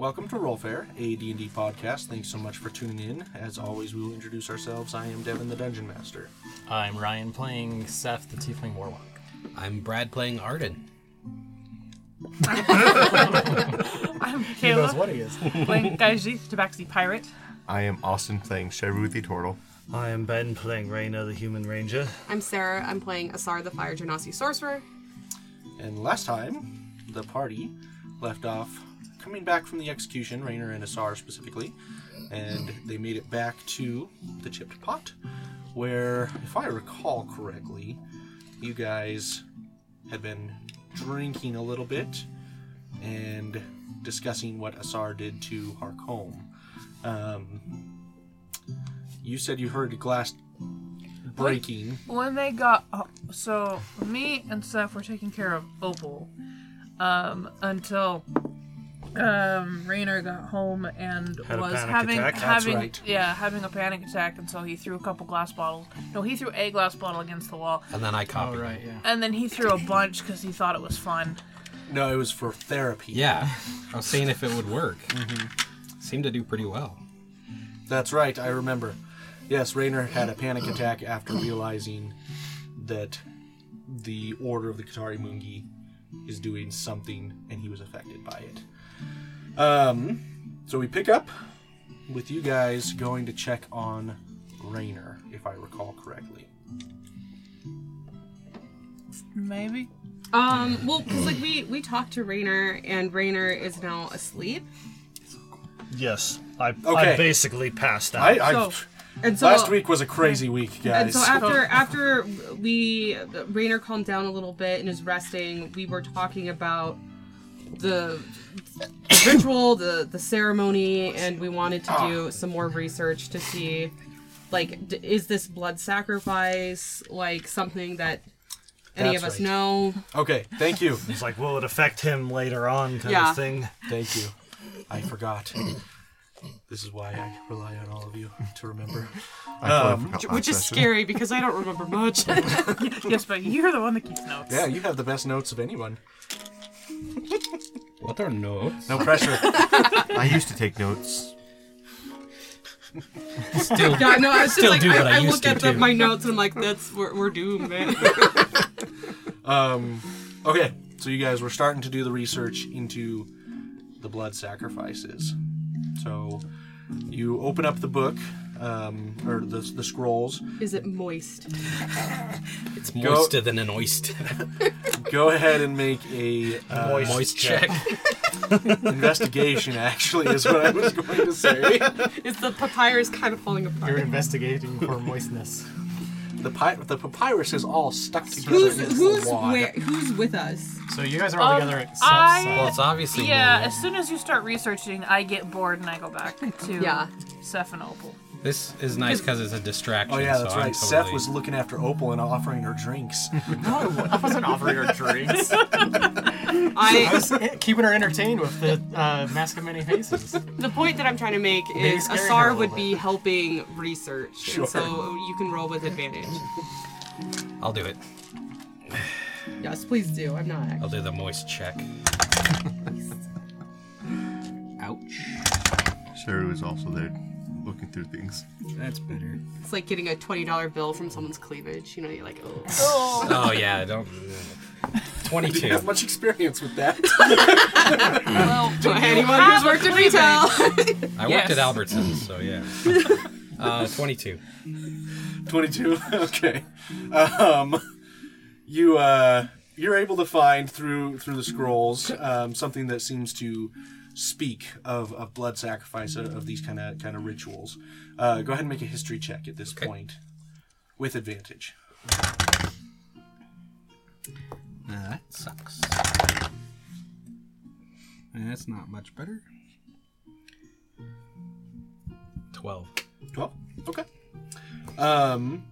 Welcome to Rollfare, a D&D podcast. Thanks so much for tuning in. As always, we will introduce ourselves. I am Devin, the Dungeon Master. I'm Ryan playing Seph, the Tiefling Warlock. I'm Brad playing Arden. I'm He knows Kayla, what he is. playing Gaiji, Tabaxi Pirate. I am Austin playing Sheru the Turtle. I am Ben playing Reyna, the Human Ranger. I'm Sarah. I'm playing Asar the Fire Genasi Sorcerer. And last time, the party left off coming back from the execution, Rainer and Asar specifically, and they made it back to the chipped pot, where, if I recall correctly, you guys had been drinking a little bit and discussing what Asar did to Harcombe. Um, you said you heard glass breaking. When they got uh, so me and Seph were taking care of Opal um, until um, Rainer got home and Had a was panic having attack? That's having right. yeah having a panic attack, and so he threw a couple glass bottles. No, he threw a glass bottle against the wall, And then I Oh, copied. right, it. yeah. and then he threw a bunch because he thought it was fun. No, it was for therapy. Yeah. I was seeing if it would work. Mm-hmm. Seemed to do pretty well. That's right, I remember. Yes, Rainer had a panic attack after realizing that the Order of the Katari Mungi is doing something and he was affected by it. Um, so we pick up with you guys going to check on Rainer, if I recall correctly. Maybe. Um, well, because like we we talked to Rainer, and Rainer is now asleep. Yes, I, Okay. I basically passed out. I, I So- And so last week was a crazy week, And guys. so after after we Rainer calmed down a little bit and is resting, we were talking about the, the ritual, the the ceremony, and we wanted to do some more research to see, like, d- is this blood sacrifice like something that any That's of us right. know? okay, thank you. It's like, will it affect him later on, kind Yeah. of thing. Thank you. I forgot. This is why I rely on all of you to remember. I totally Um, forgot Which last is session. scary because I don't remember much. yes, but you're the one that keeps notes. Yeah, you have the best notes of anyone. What are notes? No pressure. I used to take notes. Still, yeah, no, I was just Still like, do what I I, I used look to, at the, too. my notes and I'm like, that's we're, we're doomed, man. um, okay, so you guys were starting to do the research into the blood sacrifices. So you open up the book, um, or the, the scrolls. is it moist? it's moister than an oyster. Go ahead and make a uh, Moist Moist check. check. investigation. Actually, is what I was going to say. Is the papyrus kind of falling apart? You're investigating for moistness. The pi- the papyrus is all stuck together. Who's against who's the wad. where, who's with us? So you guys are all Um, together at Seph's I- Well, it's obviously Yeah, me. as soon as you start researching, I get bored and I go back to Yeah. Seph and Opal. This is nice because it's a distraction. Oh yeah, that's so I'm right. Seph was looking after Opal and offering her drinks. No, I wasn't offering her drinks. I I was keeping her entertained with the uh, Mask of Many Faces. the point that I'm trying to make is scaring a Asar would bit. be helping research, Sure. so you can roll with advantage. I'll do it. Yes, please do. I'm not. I'll do the moist check. Ouch. Sheru is also there looking through things. That's better. It's like getting a twenty dollar bill from someone's cleavage. You know, you're like, oh. Oh yeah, don't. Twenty-two. have much experience with that? Well, Anyone who's worked in retail. I Yes. worked at Albertsons, so yeah. Uh, Twenty-two. 22 okay um you uh you're able to find through through the scrolls um, something that seems to speak of, of blood sacrifice of, of these kind of kind of rituals uh, go ahead and make a history check at this Okay. point with advantage that sucks. That's not much better. Twelve. 12 okay um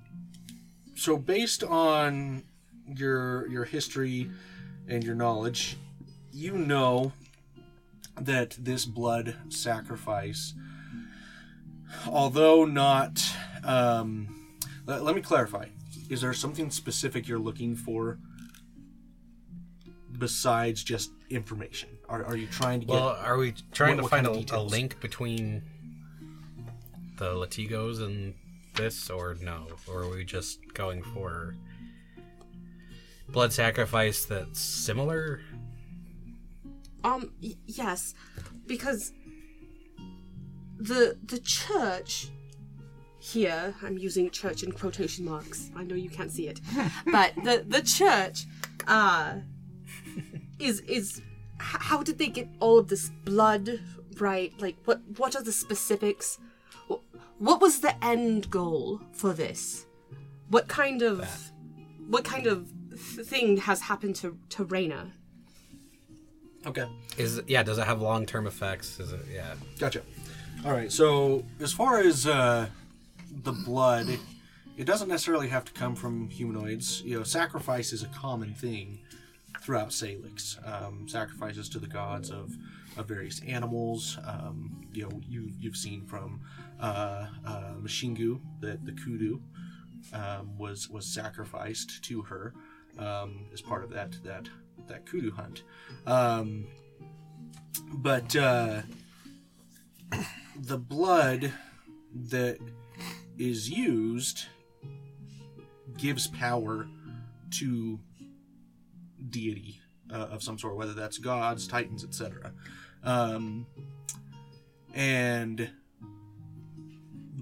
so based on your your history and your knowledge you know that this blood sacrifice although not um let, let me clarify is there something specific you're looking for besides just information? Are, are you trying to get? Well, are we trying What- to find kind a, of a link between the Latigos and this, or no? Or are we just going for blood sacrifice that's similar? Um, y- yes, because the the church here, I'm using church in quotation marks. I know you can't see it, but the the church, uh, is is how did they get all of this blood? Right, like what what are the specifics? What was the end goal for this? What kind of what kind of thing has happened to to Reyna? Okay. Is yeah? Does it have long term effects? Is it yeah? Gotcha. All right. So as far as uh, the blood, it, it doesn't necessarily have to come from humanoids. You know, sacrifice is a common thing throughout Salix. Um, sacrifices to the gods of, of various animals. Um, you know, you you've seen from uh, uh, Mashingu that the kudu um, was was sacrificed to her um, as part of that that that kudu hunt. Um, but uh, the blood that is used gives power to deity uh, of some sort, whether that's gods, titans, etc. Um, and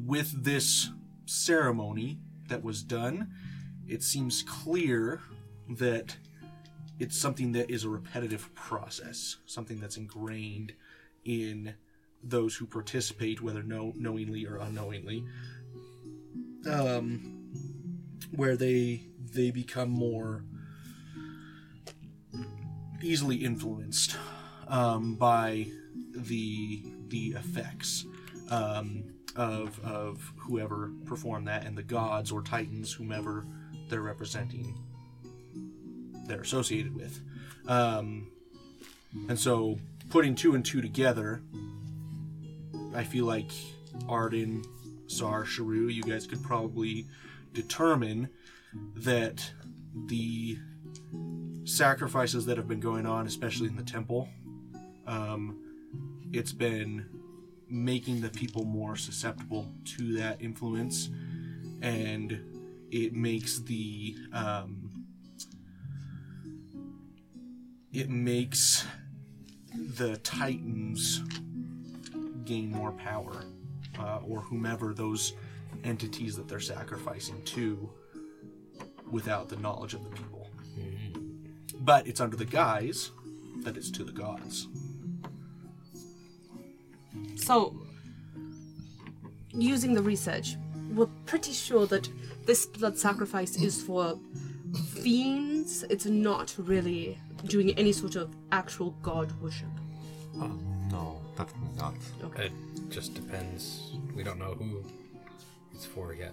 with this ceremony that was done, it seems clear that it's something that is a repetitive process, something that's ingrained in those who participate, whether know, knowingly or unknowingly, um, where they they become more easily influenced um, by the the effects um, of of whoever performed that, and the gods or titans, whomever they're representing, they're associated with. Um, and so, putting two and two together, I feel like Arden, Sar, Sharu, you guys could probably determine that the sacrifices that have been going on, especially in the temple, um, it's been making the people more susceptible to that influence, and it makes the um, it makes the titans gain more power, uh, or whomever those entities that they're sacrificing to, without the knowledge of the people. But it's under the guise that it's to the gods. So, using the research, we're pretty sure that this blood sacrifice is for fiends. It's not really doing any sort of actual god worship. Uh, no, definitely not. Okay. It just depends. We don't know who it's for yet.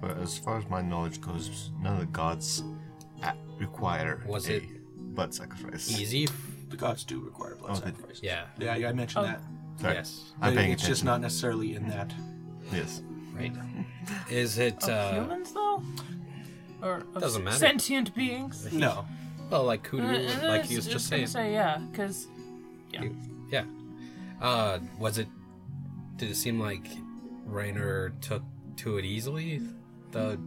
But as far as my knowledge goes, none of the gods a- require Was a it blood sacrifice. Easy? The gods do require blood Oh, they- sacrifice. Yeah. Yeah, yeah, I mentioned that. Sorry. Yes. I'm But paying it's just attention. not necessarily in that. Yes. Right. Is it? Of uh humans, though? Or of Doesn't matter. sentient beings? No. Well, like kudu, Uh, like he was just gonna saying. say, yeah, because Yeah. Uh, was it? Did it seem like Rainer took to it easily? The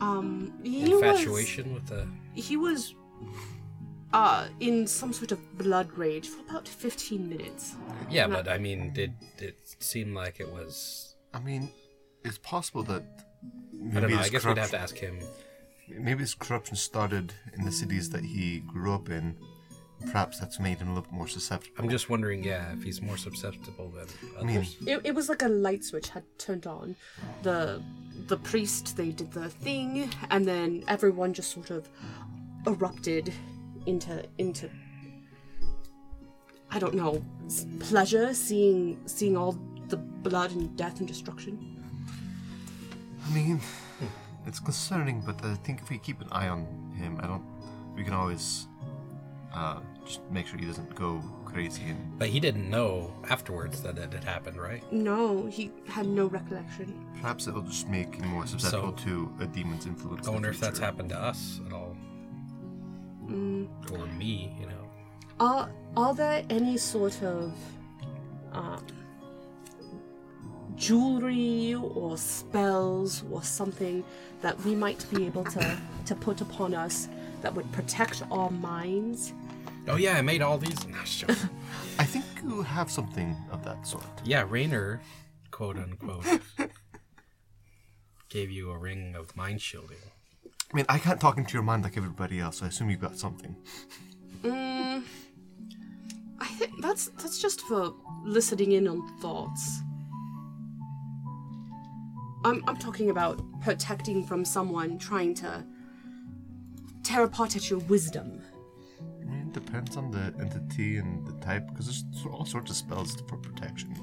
Um, he infatuation with the. He was, uh, in some sort of blood rage for about 15 minutes. Yeah, No. but I mean, did it seem like it was? I mean, it's possible that maybe I don't know. I this guess we'd have to ask him. Maybe his corruption started in the cities that he grew up in. Perhaps that's made him a little more susceptible. I'm just wondering, yeah, if he's more susceptible than I mean, others. It, it was like a light switch had turned on. The the priest they did the thing, and then everyone just sort of erupted into into I don't know s- pleasure seeing seeing all the blood and death and destruction. I mean, it's concerning, but I think if we keep an eye on him, I don't. We can always uh, just make sure he doesn't go crazy and But he didn't know afterwards that it had happened, right? No, he had no recollection. perhaps it'll just make him more susceptible So- to a demon's influence. I wonder the if that's happened to us at all. or me, you know. Are are there any sort of um, jewelry or spells or something that we might be able to to put upon us that would protect our minds? Oh yeah, I made all these. No, sure. I think you have something of that sort. yeah, Rainer, quote unquote, gave you a ring of mind shielding. I mean, I can't talk into your mind like everybody else. I assume you've got something. Mm, I think that's that's just for listening in on thoughts. I'm I'm talking about protecting from someone trying to tear apart at your wisdom. I mean, it depends on the entity and the type, because there's all sorts of spells for protection.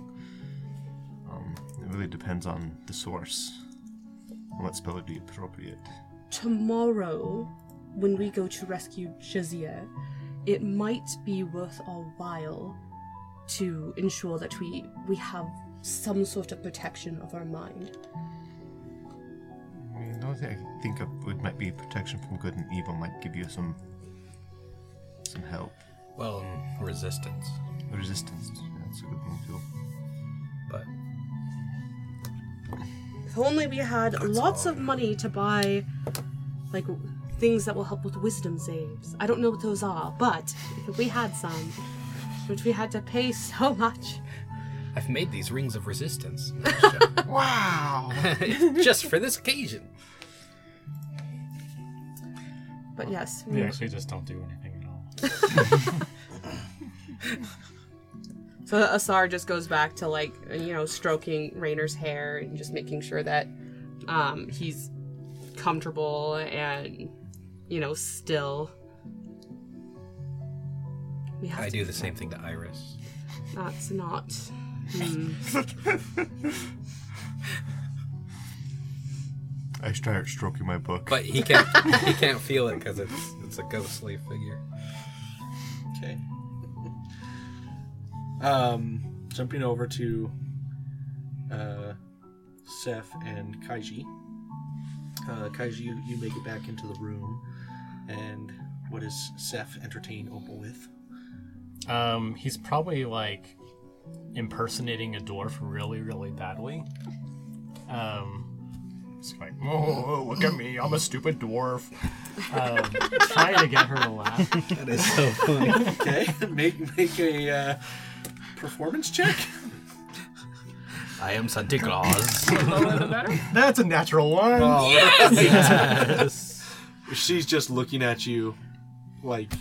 Um, it really depends on the source, and what spell would be appropriate. Tomorrow, when we go to rescue Jazia, it might be worth our while to ensure that we we have some sort of protection of our mind. I mean, the only thing I think of would might be protection from good and evil might give you some some help. Well, um, resistance, Resistance, yeah, that's a good thing too. but If only we had lots of money to buy, like, things that will help with wisdom saves. I don't know what those are, but if we had some, which we had to pay so much. I've made these rings of resistance Wow! just for this occasion. But yes, We we, actually just don't do anything at all. so Asar just goes back to like you know stroking Rainer's hair and just making sure that um, he's comfortable and you know still. I do the same thing to Iris. That's not. I start stroking my book. But he can't. he can't feel it because it's it's a ghostly figure. Okay. Um, jumping over to uh, Seph and Kaiji. Uh, Kaiji, you, you make it back into the room, and what does Seph entertain Opal with? Um, he's probably like impersonating a dwarf really, really badly. Um, it's like, oh, look at me, I'm a stupid dwarf. Um, trying to get her to laugh. That is so funny. Okay, make make a uh, performance check. I am Santa Claus. Lower the better. That's a natural one. yes. She's just looking at you, like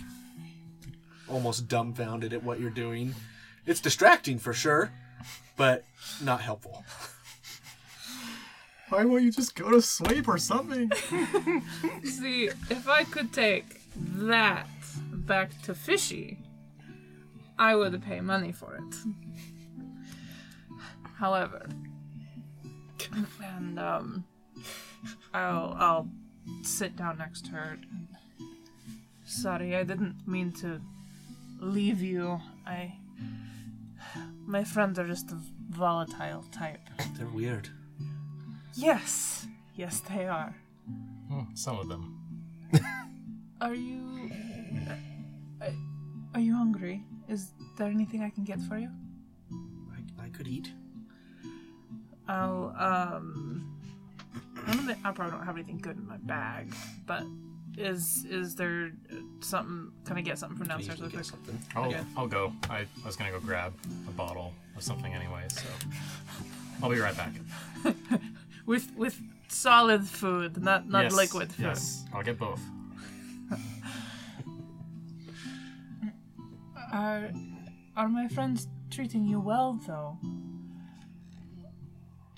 almost dumbfounded at what you're doing. It's distracting for sure, but not helpful. Why won't you just go to sleep or something? See, if I could take that back to Fishy, I would pay money for it. However, and um, I'll I'll sit down next to her. Sorry, I didn't mean to leave you. I my friends are just a volatile type. They're weird. Yes, yes, they are. Hmm, Some of them. Are you? uh, Are you hungry? Is there anything I can get for you? I, I could eat. I'll um. I don't think I probably don't have anything good in my bag, but is is there uh, something? Can I get something from downstairs easily real get quick? something. I'll, Okay. I'll go. I, I was gonna go grab a bottle of something anyway, so I'll be right back. With with solid food, not not yes, liquid food. Yes, I'll get both. Are are my friends treating you well though?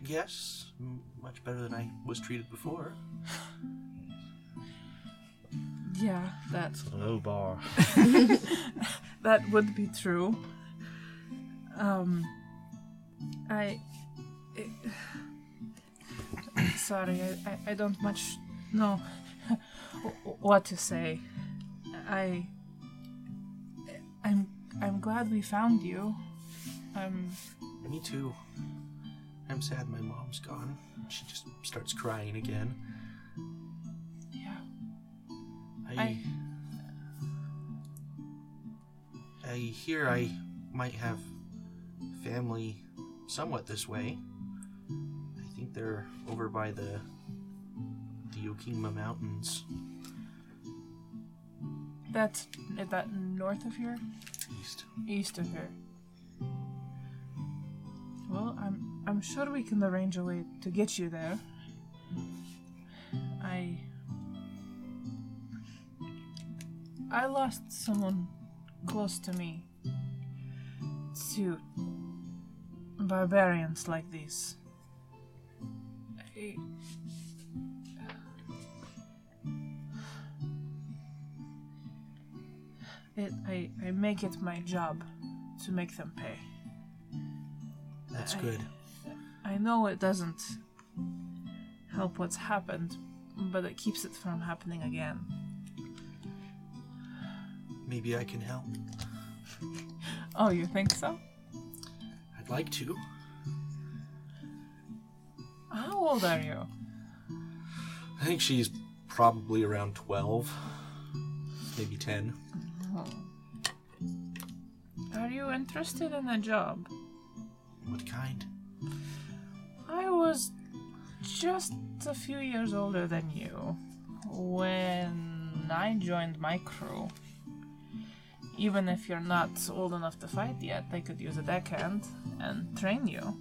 Yes, m- much better than I was treated before. Yeah, that Low bar. that would be true. Um, I. I sorry, I, I, I don't much know what to say. I. I'm I'm glad we found you. Um, Me too. I'm sad my mom's gone. She just starts crying again. I, I- I hear I might have family somewhat this way. I think they're over by the the Okima Mountains That's is that north of here? east. East of here. Well, I'm I'm sure we can arrange a way to get you there. I I lost someone close to me to barbarians like these. I, it, I, I make it my job to make them pay. That's I- good. I know it doesn't help what's happened, but it keeps it from happening again. Maybe I can help. Oh, you think so? I'd like to. How old are you? I think she's probably around 12, maybe 10. Are you interested in a job? What kind? I was just a few years older than you when I joined my crew. Even if you're not old enough to fight yet, they could use a deckhand and train you.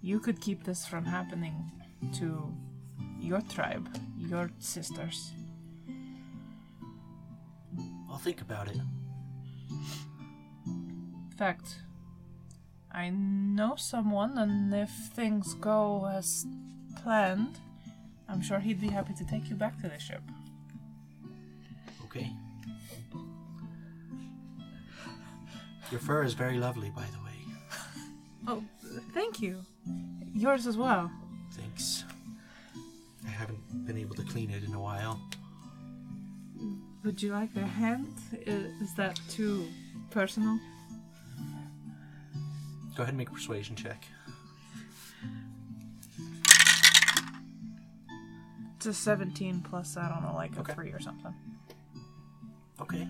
You could keep this from happening to your tribe, your sisters. I'll think about it. In fact, I know someone, and if things go as planned, I'm sure he'd be happy to take you back to the ship. Okay. Your fur is very lovely, by the way. Oh, thank you. Yours as well. Thanks. I haven't been able to clean it in a while. Would you like a hand? Uh, is that too personal? Go ahead and make a persuasion check. It's a 17 plus, I don't know, like a Okay. 3 or something. Okay.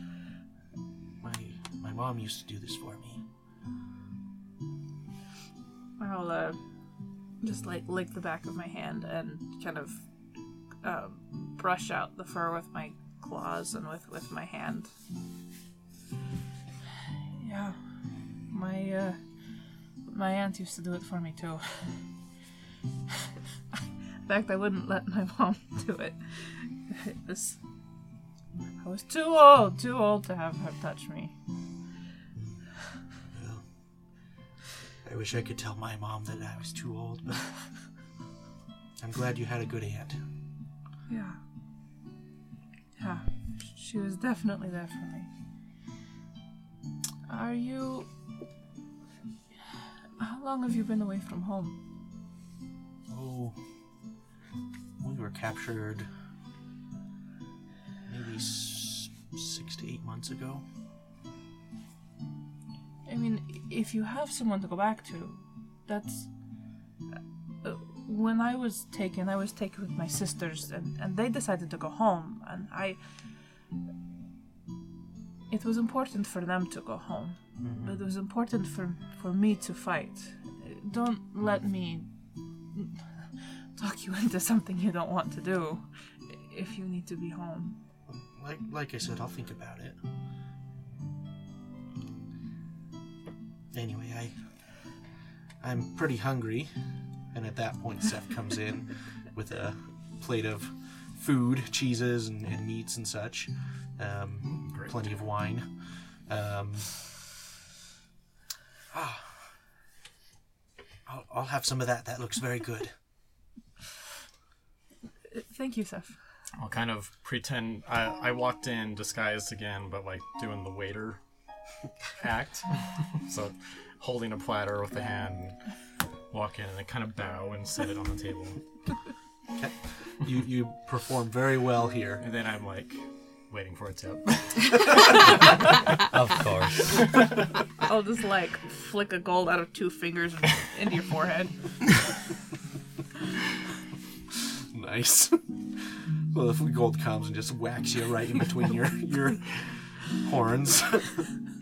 My my mom used to do this for me. I'll uh, just like lick the back of my hand and kind of uh, brush out the fur with my claws and with, with my hand. Yeah, my uh, my aunt used to do it for me too. In fact, I wouldn't let my mom do it. It was I was too old, too old to have her touch me. Wish I could tell my mom that I was too old, but I'm glad you had a good aunt. Yeah. Yeah. She was definitely there for me. Are you. How long have you been away from home? Oh, we were captured maybe s- six to eight months ago. I mean, if you have someone to go back to, that's. Uh, when I was taken, I was taken with my sisters, and, and they decided to go home, and I. It was important for them to go home, but it was important for, for me to fight. Don't let me talk you into something you don't want to do if you need to be home. Like like I said, I'll think about it. Anyway, I I'm pretty hungry, and at that point, Seph comes in with a plate of food, cheeses, and, and meats and such. Um, plenty of wine. Um, ah, I'll, I'll have some of that. That looks very good. Thank you, Seph. I'll kind of pretend I, I walked in disguised again, but like doing the waiter act. so holding a platter with the hand, walk in and then kind of bow and set it on the table. Okay. You you perform very well here. And then I'm like waiting for a tip. Of course. I'll just like flick a gold out of two fingers into your forehead. Nice. well, if gold comes and just whacks you right in between your your horns.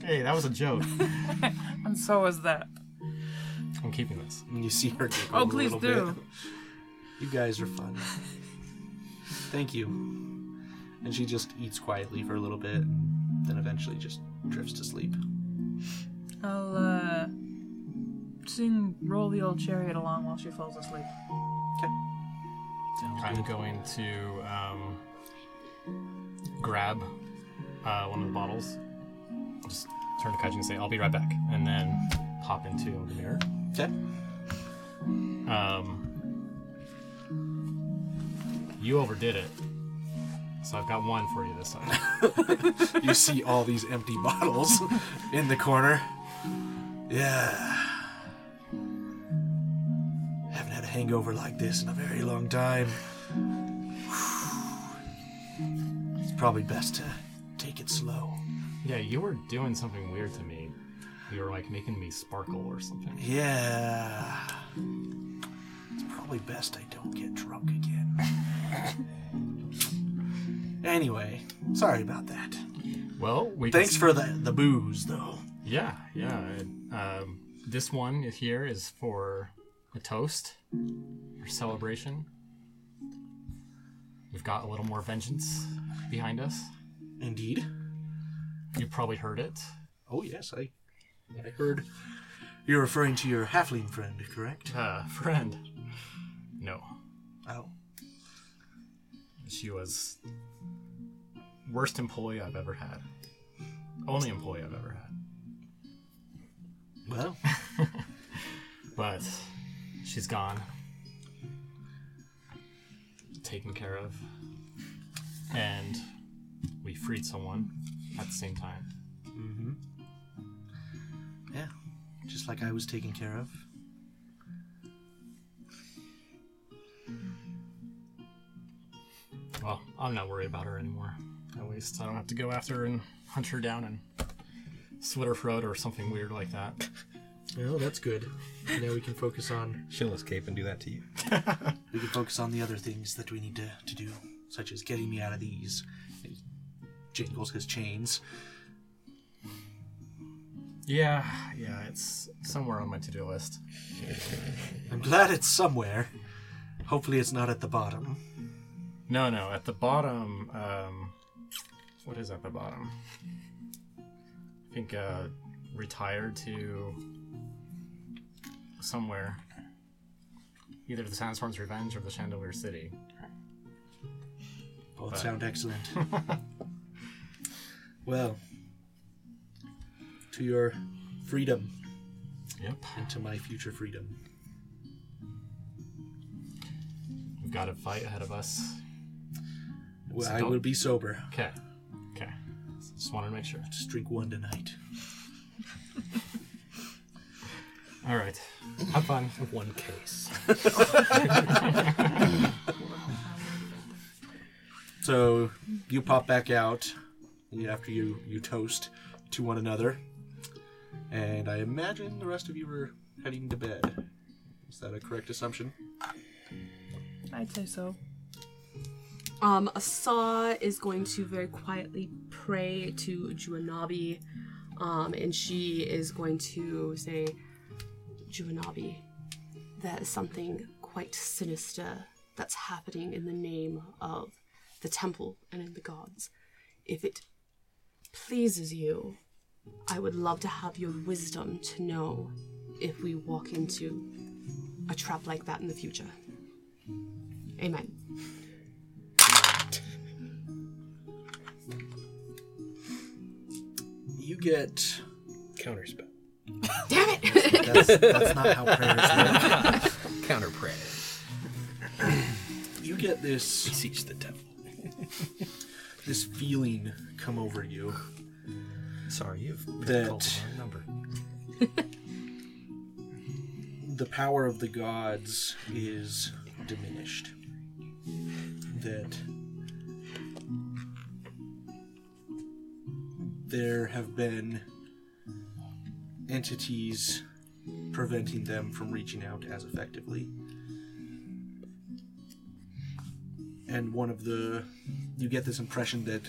Hey, that was a joke. And so is that. I'm keeping this. and you see her Oh, please little do. bit. You guys are fun. Thank you. And she just eats quietly for a little bit, and then eventually just drifts to sleep. I'll uh sing "Roll the Old Chariot" along while she falls asleep. Okay. I'm going to um, grab uh, one of the bottles. Just turn to Kaiji and say, "I'll be right back," and then pop into the mirror. Okay. Um, you overdid it, so I've got one for you this time. You see all these empty bottles in the corner. Yeah. Haven't had a hangover like this in a very long time. It's probably best to take it slow. Yeah, you were doing something weird to me. You were like making me sparkle or something. Yeah. It's probably best I don't get drunk again. anyway, sorry about that. Well, we Thanks for the the booze, though. Yeah, yeah. Um, this one here is for a toast or celebration. We've got a little more vengeance behind us. Indeed. You probably heard it. Oh yes, I I heard you're referring to your halfling friend, correct? Uh, friend. No, Oh. she was worst employee I've ever had. Only employee I've ever had. Well, But she's gone. Taken care of. And we freed someone at the same time. Mm-hmm. yeah. Just like I was taken care of. Well, I'm not worried about her anymore. At least I don't have to go after her and hunt her down and slit her throat or something weird like that. Well, that's good. Now we can focus on She'll escape and do that to you. we can focus on the other things that we need to, to do, such as getting me out of these. Jingles his chains. Yeah, yeah, it's somewhere on my to-do list. I'm glad it's somewhere. Hopefully, it's not at the bottom. No, no, at the bottom, um, what is at the bottom? I think, uh, retired to somewhere. Either the Sandstorm's Revenge or the Chandelier City. Both sound excellent. well, to your freedom Yep. and to my future freedom. We've got a fight ahead of us. Well, So I will be sober. Okay. Okay. Just wanted to make sure. Just drink one tonight. All right. Have fun. One case. So you pop back out after you you toast to one another, and I imagine the rest of you are heading to bed. Is that a correct assumption? I'd say so. Um, Asa is going to very quietly pray to Juanabi, um, and she is going to say, Juanabi, there is something quite sinister that's happening in the name of the temple and in the gods. If it pleases you, I would love to have your wisdom to know if we walk into a trap like that in the future. Amen. You get. Counterspell. Damn it! That's, that's not how prayers work. Counter prayer. You get this Beseech the devil. this feeling come over you Sorry, you've That- called the wrong number. the power of the gods is diminished. That there have been entities preventing them from reaching out as effectively. And one of the. You get this impression that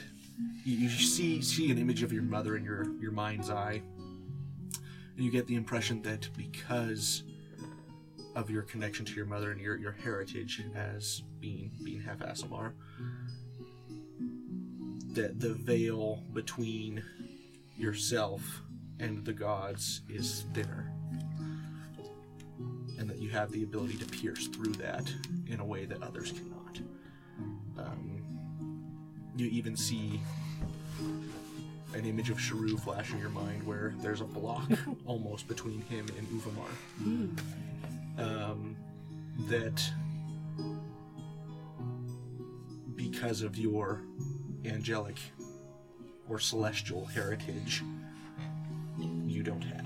you, you see see an image of your mother in your your mind's eye, and you get the impression that because of your connection to your mother and your your heritage as being being half Aasimar, that the veil between yourself and the gods is thinner. And that you have the ability to pierce through that in a way that others cannot. You even see an image of Sharu flash in your mind where there's a block almost between him and Uvamar. Um, that because of your angelic or celestial heritage, you don't have.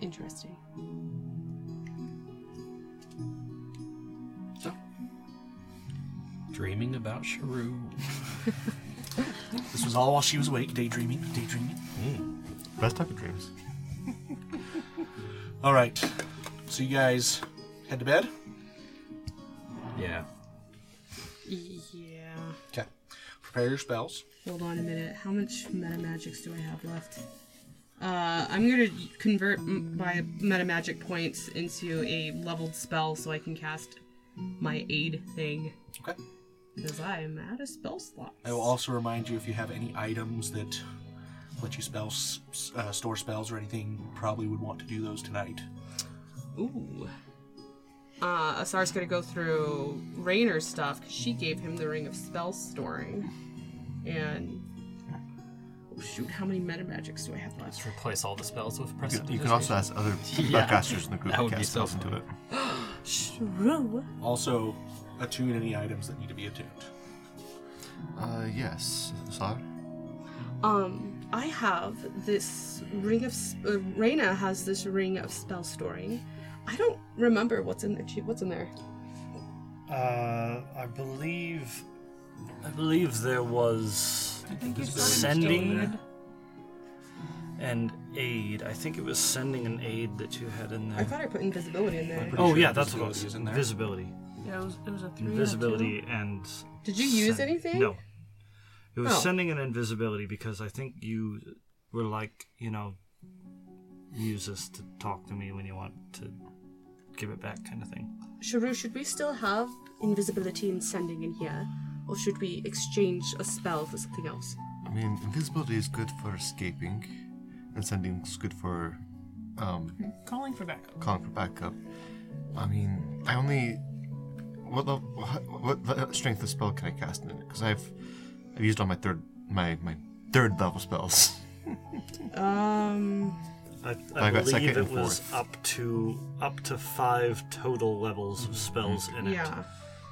Interesting. About Sharu. this was all while she was awake, daydreaming, daydreaming. Best type of dreams. All right, so you guys head to bed. Yeah. Yeah. Okay. Prepare your spells. Hold on a minute. How much meta magics do I have left? Uh, I'm gonna convert m- my meta magic points into a leveled spell so I can cast my aid thing. Okay. Because I am out of spell slots. I will also remind you if you have any items that let you spell s- s- uh, store spells or anything, probably would want to do those tonight. Ooh. Uh, Asar's gonna go through Rainer's stuff because she gave him the Ring of Spell Storing. And. Oh shoot, how many meta magics do I have left? Let's replace all the spells with You you can also ask other Yeah. casters in the group That to would be cast so spells into it. Shrew. Also, attune any items that need to be attuned. Uh, yes. Sar? Um, I have this ring of. s- Uh, Reyna has this ring of spell storing. I don't remember what's in there. What's in there? Uh, I believe, I believe there was I think it's sending and aid. I think it was sending an aid that you had in there. I thought I put invisibility in there. Oh sure yeah, that's what it invisibility was. is in there. Invisibility, Yeah, it was, it was a three. and a invisibility, and Did you use send- anything? No, it was Oh. sending an invisibility because I think you were like, you know, use this to talk to me when you want to give it back, kind of thing. Sharu, should we still have invisibility and sending in here? Or should we exchange a spell for something else? I mean, invisibility is good for escaping, and sending is good for um, Calling for backup. calling for backup. I mean, I only what level, what, what strength of spell can I cast in it? Because I've I've used all my third my my third level spells. Um, I, I I got believe it was fourth. up to up to five total levels of spells in it. yeah.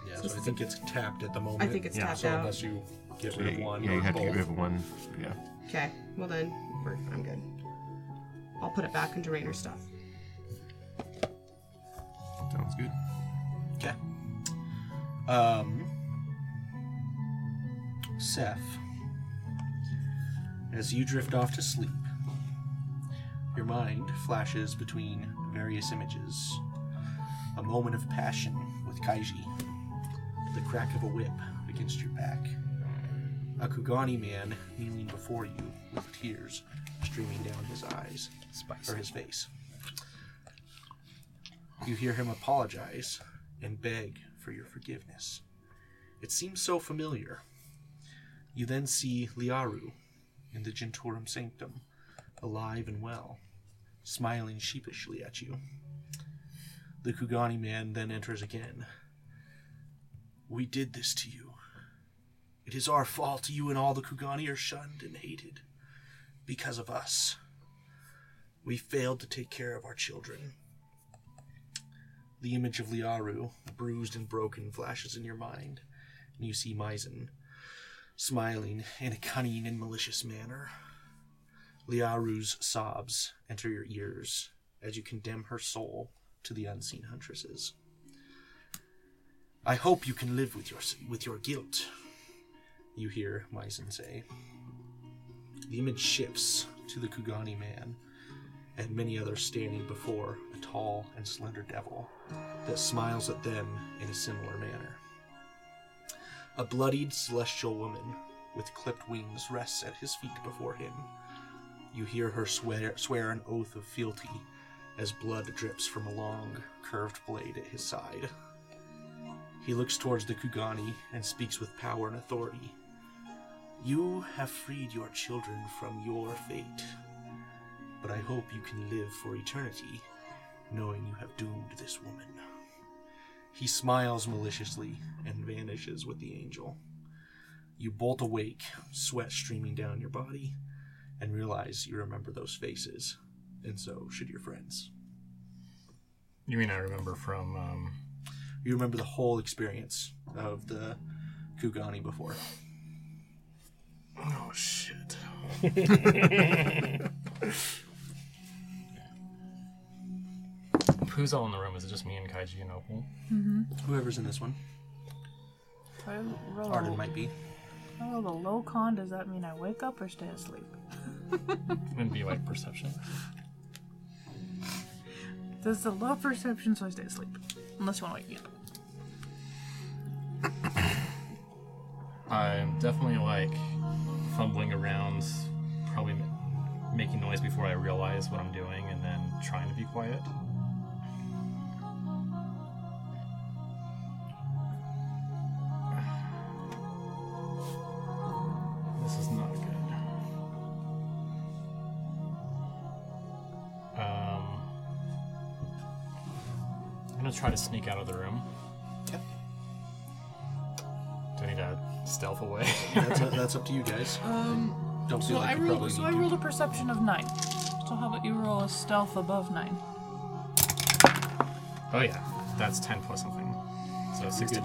Yeah, so I think it's tapped at the moment. I think it's Yeah, tapped so out. unless you get So rid of one yeah, or you have to get rid of one. Yeah. Okay, well then, I'm good. I'll put it back into Rainer stuff. Sounds good. Okay. Um, Seph, as you drift off to sleep, your mind flashes between various images. A moment of passion with Kaiji, the crack of a whip against your back, a Kugani man kneeling before you with tears streaming down his eyes Spicy. or his face. You hear him apologize and beg for your forgiveness. It seems so familiar. You then see Liaru in the Gentorum Sanctum, alive and well, smiling sheepishly at you. The Kugani man then enters again. We did this to you. It is our fault you and all the Kugani are shunned and hated because of us. We failed to take care of our children. The image of Liaru, bruised and broken, flashes in your mind, and you see Mizen, smiling in a cunning and malicious manner. Liaru's sobs enter your ears as you condemn her soul to the unseen huntresses. I hope you can live with your with your guilt, you hear Mizen say. The image shifts to the Kugani man, and many others standing before a tall and slender devil that smiles at them in a similar manner. A bloodied celestial woman with clipped wings rests at his feet before him. You hear her swear, swear an oath of fealty as blood drips from a long, curved blade at his side. He looks towards the Kugani and speaks with power and authority. You have freed your children from your fate, but I hope you can live for eternity, knowing you have doomed this woman. He smiles maliciously and vanishes with the angel. You bolt awake, sweat streaming down your body, and realize you remember those faces, and so should your friends. You mean I remember from um, You remember the whole experience of the Kugani before. Oh shit. Who's all in the room? Is it just me and Kaiji and Opal? Mm-hmm. Whoever's in this one, If I roll, Arden might be. if I roll a low con, does that mean I wake up or stay asleep? It'd be like perception. Does the low perception, so I stay asleep. Unless you want to wake me up. I'm definitely like fumbling around, probably ma- making noise before I realize what I'm doing, and then trying to be quiet. Try to sneak out of the room. Yep. Do I need to stealth away? That's, that's up to you guys. Um, Don't feel so like I you rolled. probably So need I to. rolled a perception of nine. So how about you roll a stealth above nine? Oh yeah, that's ten plus something. So sixteen.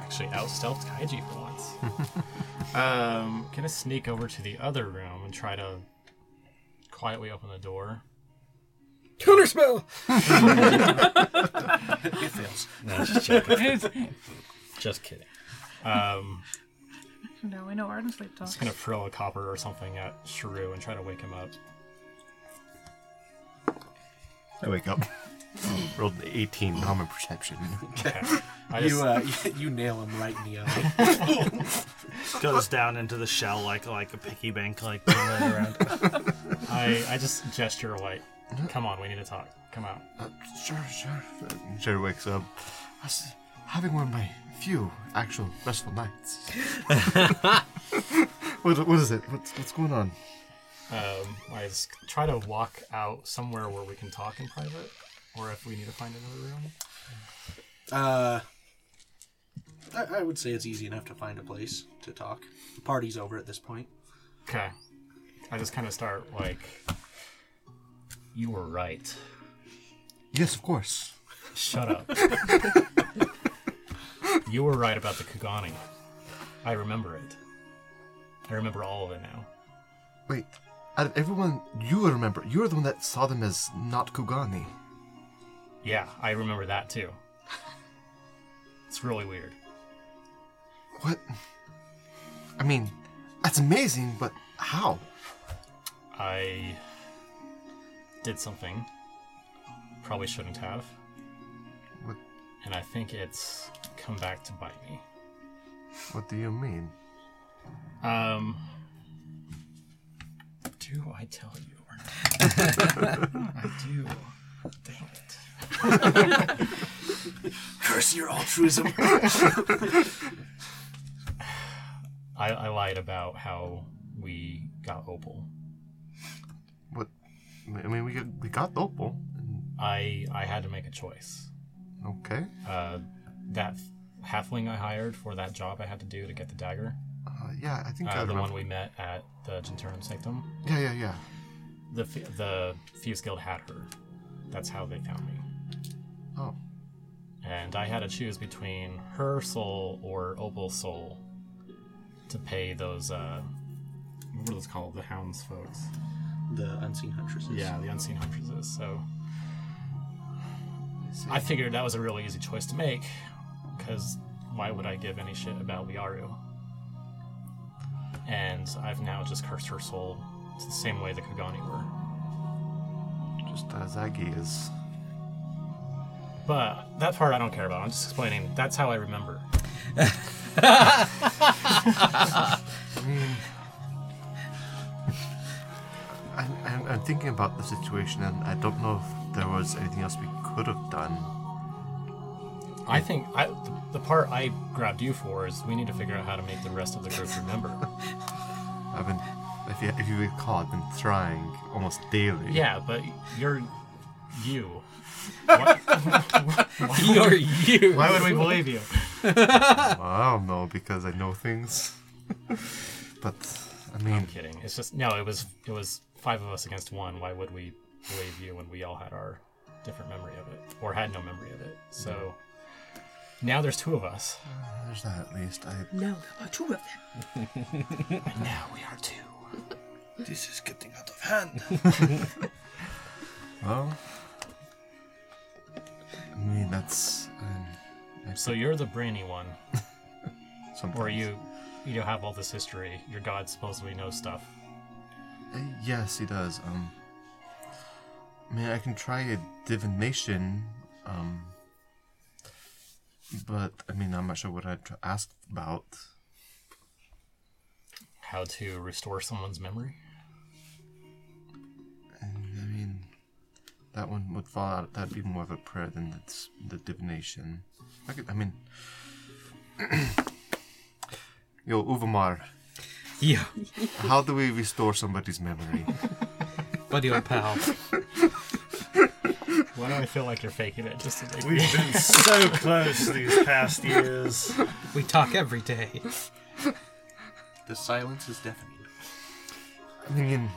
Actually, out stealthed Kaiji for once. um, gonna sneak over to the other room and try to quietly open the door. Counterspell! It fails. No, just joking. just kidding. Um, now we know Arden sleep talk. just gonna throw a copper or something at Shrew and try to wake him up. I wake up. Rolled an 18 common perception. Okay. I just, You, uh, you nail him right in the eye. Goes down into the shell like like a piggy bank, like around. I, I just gesture like, come on, we need to talk. Come out. Uh, sure, sure. Uh, Shrew wakes up. I was having one of my few actual restful nights. what, what is it? What's, what's going on? Um, I just try to walk out somewhere where we can talk in private, or if we need to find another room. Uh, I, I would say it's easy enough to find a place to talk. The party's over at this point. Okay. I just kind of start like, you were right. Yes, of course. Shut up. you were right about the Kugani. I remember it. I remember all of it now. Wait, out of everyone you remember, you're the one that saw them as not Kugani. Yeah, I remember that too. It's really weird. What? I mean, that's amazing, but how? I did something probably shouldn't have, What? and I think it's come back to bite me. What do you mean? Um, do I tell you or not? I do. Dang it. Curse your altruism. I, I lied about how we got Opal. I mean, we got, we got Opal. I I had to make a choice. Okay. Uh, that halfling I hired for that job I had to do to get the dagger, Uh, yeah, I think I uh, the remember. one we met at the Genturnum Sanctum, Yeah, yeah, yeah. the the Thieves Guild had her. That's how they found me. Oh, and I had to choose between her soul or Opal's soul to pay those. Uh, what are those called? The hounds, folks. The unseen huntresses. Yeah, the unseen huntresses. So I figured that was a really easy choice to make, because why would I give any shit about Liaru? And I've now just cursed her soul It's the same way the Kugani were. Just as Aggie is. But that part I don't care about. I'm just explaining. That's how I remember. I'm, I'm, I'm thinking about the situation, and I don't know if there was anything else we could have done. I think I, the, the part I grabbed you for is we need to figure out how to make the rest of the group remember. I've been, if you, if you recall, I've been trying almost daily. yeah, but you're you. What- You're you. Why would we believe you? Well, I don't know because I know things. but I mean, I'm kidding. It's just no. It was it was five of us against one. Why would we believe you when we all had our different memory of it, or had no memory of it? So now there's two of us, there's that at least. I No, there are two of them. and now we are two. This is getting out of hand. well. I mean, that's. Um, So you're the brainy one, sometimes. or you you have all this history. Your god supposedly knows stuff. Yes, he does. Um, I mean, I can try a divination. Um, but I mean, I'm not sure what I'd ask about. How to restore someone's memory? And, I mean, that one would fall out. That'd be more of a prayer than the, the divination. I could. I mean. Yo, Uvamar, Yeah, how do we restore somebody's memory? buddy old pal. Why do I feel like you're faking it just to make We've me? been so close these past years. We talk every day. The silence is deafening. I mean,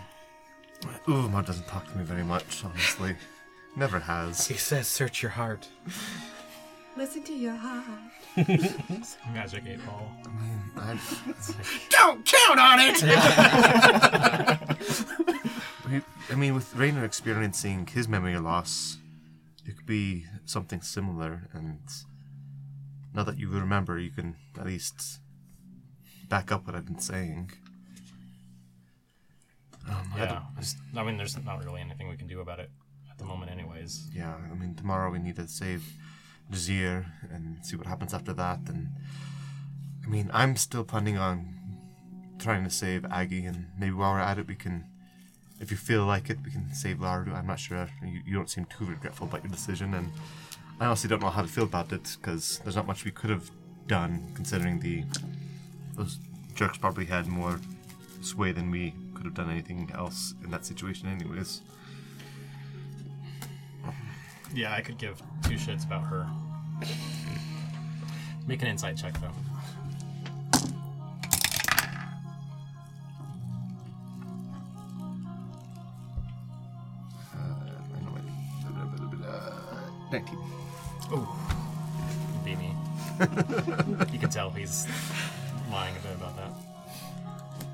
Uvamar doesn't talk to me very much, honestly. Never has. He says, "Search your heart." Listen to your heart. Magic eight ball. I, Don't count on it! I mean, with Rainer experiencing his memory loss, it could be something similar. And now that you remember, you can at least back up what I've been saying. Um, Yeah. don't- I mean, there's not really anything we can do about it at the moment, anyways. yeah. I mean, tomorrow we need to save Jazir and see what happens after that. And I mean, I'm still planning on trying to save Aggie, and maybe while we're at it, we can. If you feel like it, we can save Lardu. I'm not sure. You, you don't seem too regretful about your decision, and I honestly don't know how to feel about it because there's not much we could have done considering the those jerks probably had more sway than we could have done anything else in that situation, anyways. Yeah, I could give two shits about her. Make an insight check though. Uh, it. Nineteen. Be me. you can tell he's lying a bit about that.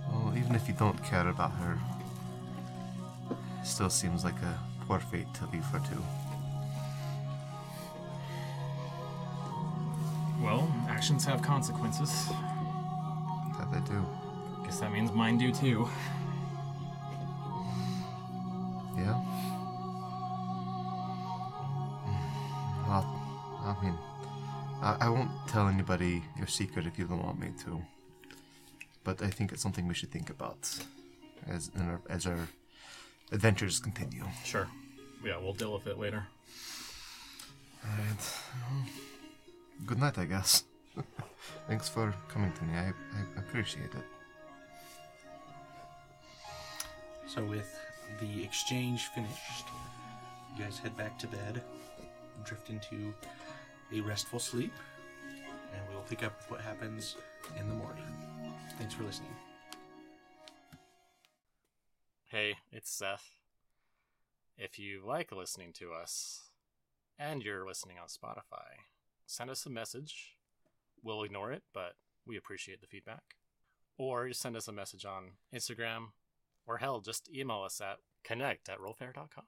Well, even if you don't care about her, it still seems like a poor fate to leave her to. Actions have consequences. That they do. Guess that means mine do too. Yeah. Well, I mean, I, I won't tell anybody your secret if you don't want me to. But I think it's something we should think about as in our, as our adventures continue. Sure. Yeah, we'll deal with it later. Alright. Good night, I guess. Thanks for coming to me. I, I appreciate it. So with the exchange finished, you guys head back to bed, drift into a restful sleep, and we'll pick up with what happens in the morning. Thanks for listening. Hey, it's Seth. If you like listening to us and you're listening on Spotify, send us a message. We'll ignore it, but we appreciate the feedback. Or just send us a message on Instagram, or hell, just email us at connect at rollfare.com.